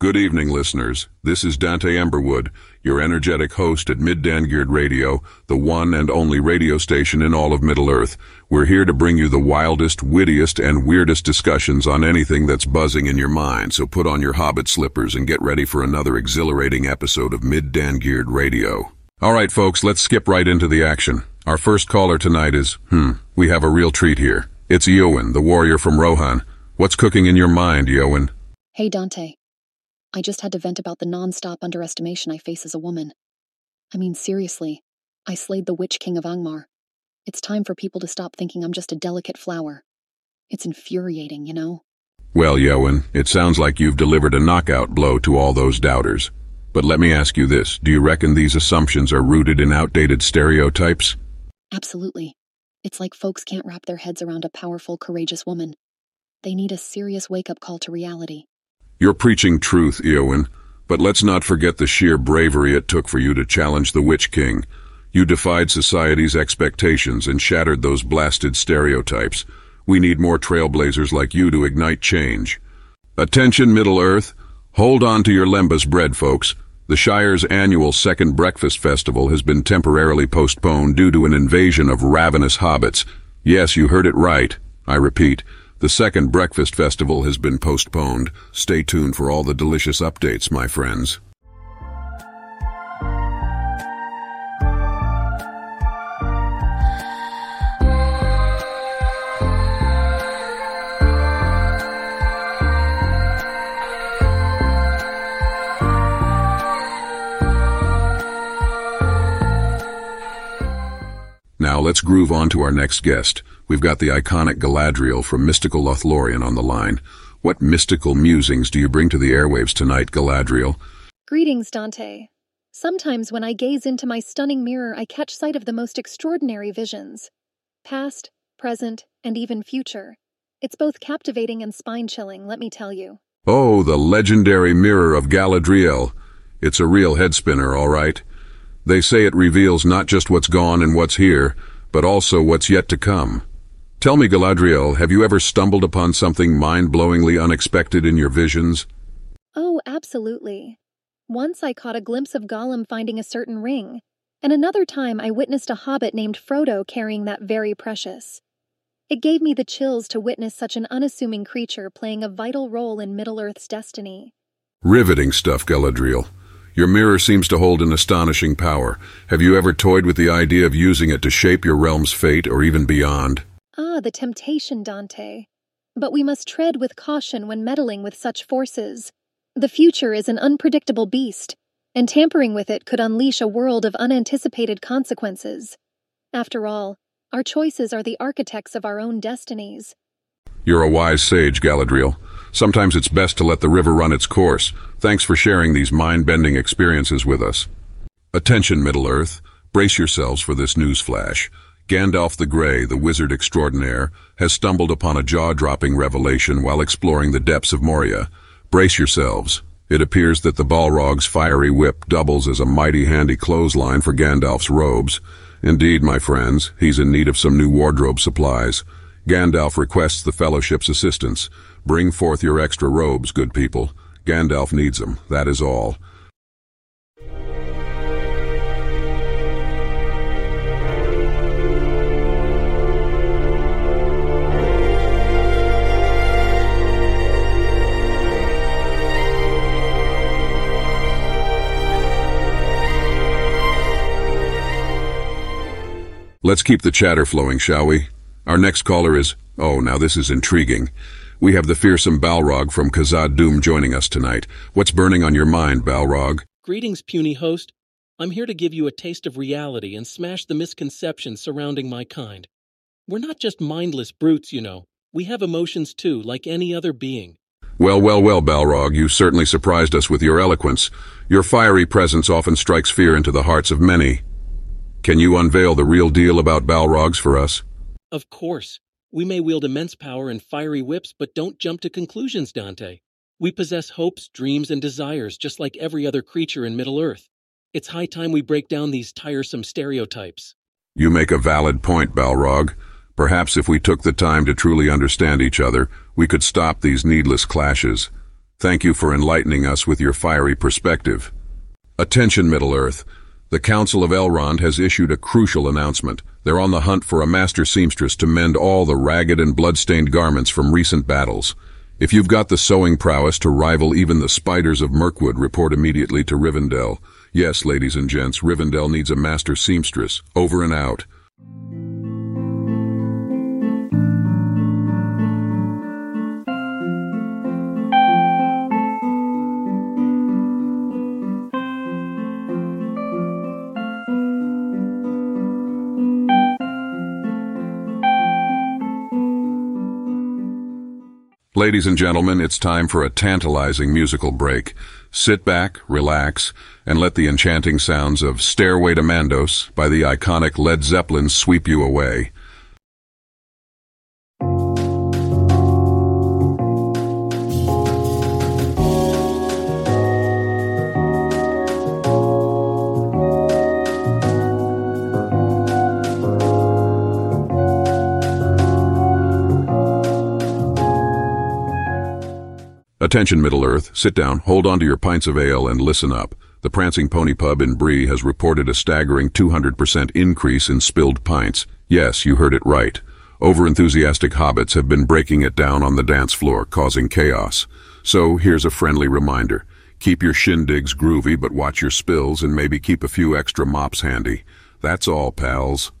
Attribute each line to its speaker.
Speaker 1: Good evening, listeners. This is Dante Emberwood, your energetic host at Middangeard Radio, the one and only radio station in all of Middle-earth. We're here to bring you the wildest, wittiest, and weirdest discussions on anything that's buzzing in your mind, so put on your hobbit slippers and get ready for another exhilarating episode of Middangeard Radio. All right, folks, let's skip right into the action. Our first caller tonight is, hmm, we have a real treat here. It's Eowyn, the warrior from Rohan. What's cooking in your mind, Eowyn?
Speaker 2: Hey, Dante. I just had to vent about the non-stop underestimation I face as a woman. I mean, seriously, I slayed the Witch King of Angmar. It's time for people to stop thinking I'm just a delicate flower. It's infuriating, you know?
Speaker 1: Well, Eowyn, it sounds like you've delivered a knockout blow to all those doubters. But let me ask you this, do you reckon these assumptions are rooted in outdated stereotypes?
Speaker 2: Absolutely. It's like folks can't wrap their heads around a powerful, courageous woman. They need a serious wake-up call to reality.
Speaker 1: You're preaching truth, Eowyn, but let's not forget the sheer bravery it took for you to challenge the Witch King. You defied society's expectations and shattered those blasted stereotypes. We need more trailblazers like you to ignite change. Attention, Middle-earth. Hold on to your lembas bread, folks. The Shire's annual Second Breakfast Festival has been temporarily postponed due to an invasion of ravenous hobbits. Yes, you heard it right. I repeat, the second breakfast festival has been postponed. Stay tuned for all the delicious updates, my friends. Now let's groove on to our next guest. We've got the iconic Galadriel from Mystical Lothlorien on the line. What mystical musings do you bring to the airwaves tonight, Galadriel?
Speaker 3: Greetings, Dante. Sometimes when I gaze into my stunning mirror, I catch sight of the most extraordinary visions. Past, present, and even future. It's both captivating and spine-chilling, let me tell you.
Speaker 1: Oh, the legendary mirror of Galadriel. It's a real head spinner, all right. They say it reveals not just what's gone and what's here, but also what's yet to come. Tell me, Galadriel, have you ever stumbled upon something mind-blowingly unexpected in your visions?
Speaker 3: Oh, absolutely. Once I caught a glimpse of Gollum finding a certain ring, and another time I witnessed a hobbit named Frodo carrying that very precious. It gave me the chills to witness such an unassuming creature playing a vital role in Middle-earth's destiny.
Speaker 1: Riveting stuff, Galadriel. Your mirror seems to hold an astonishing power. Have you ever toyed with the idea of using it to shape your realm's fate or even beyond?
Speaker 3: Ah, the temptation, Dante. But we must tread with caution when meddling with such forces. The future is an unpredictable beast, and tampering with it could unleash a world of unanticipated consequences. After all, our choices are the architects of our own destinies.
Speaker 1: You're a wise sage, Galadriel. Sometimes it's best to let the river run its course. Thanks for sharing these mind-bending experiences with us. Attention, Middle-earth. Brace yourselves for this news flash. Gandalf the Grey, the wizard extraordinaire, has stumbled upon a jaw-dropping revelation while exploring the depths of Moria. Brace yourselves. It appears that the Balrog's fiery whip doubles as a mighty handy clothesline for Gandalf's robes. Indeed, my friends, he's in need of some new wardrobe supplies. Gandalf requests the Fellowship's assistance. Bring forth your extra robes, good people. Gandalf needs them, that is all. Let's keep the chatter flowing, shall we? Our next caller is... Oh, now this is intriguing. We have the fearsome Balrog from Khazad Dûm joining us tonight. What's burning on your mind, Balrog?
Speaker 4: Greetings, puny host. I'm here to give you a taste of reality and smash the misconceptions surrounding my kind. We're not just mindless brutes, you know. We have emotions too, like any other being.
Speaker 1: Well, well, well, Balrog, you certainly surprised us with your eloquence. Your fiery presence often strikes fear into the hearts of many. Can you unveil the real deal about Balrogs for us?
Speaker 4: Of course. We may wield immense power and fiery whips, but don't jump to conclusions, Dante. We possess hopes, dreams, and desires just like every other creature in Middle-earth. It's high time we break down these tiresome stereotypes.
Speaker 1: You make a valid point, Balrog. Perhaps if we took the time to truly understand each other, we could stop these needless clashes. Thank you for enlightening us with your fiery perspective. Attention, Middle-earth. The Council of Elrond has issued a crucial announcement. They're on the hunt for a master seamstress to mend all the ragged and blood-stained garments from recent battles. If you've got the sewing prowess to rival even the spiders of Mirkwood, report immediately to Rivendell. Yes, ladies and gents, Rivendell needs a master seamstress. Over and out. Ladies and gentlemen, it's time for a tantalizing musical break. Sit back, relax, and let the enchanting sounds of Stairway to Mandos by the iconic Led Zeppelin sweep you away. Attention Middle-earth, sit down, hold on to your pints of ale and listen up. The Prancing Pony Pub in Bree has reported a staggering 200% increase in spilled pints. Yes, you heard it right. Overenthusiastic hobbits have been breaking it down on the dance floor, causing chaos. So here's a friendly reminder. Keep your shindigs groovy, but watch your spills and maybe keep a few extra mops handy. That's all, pals.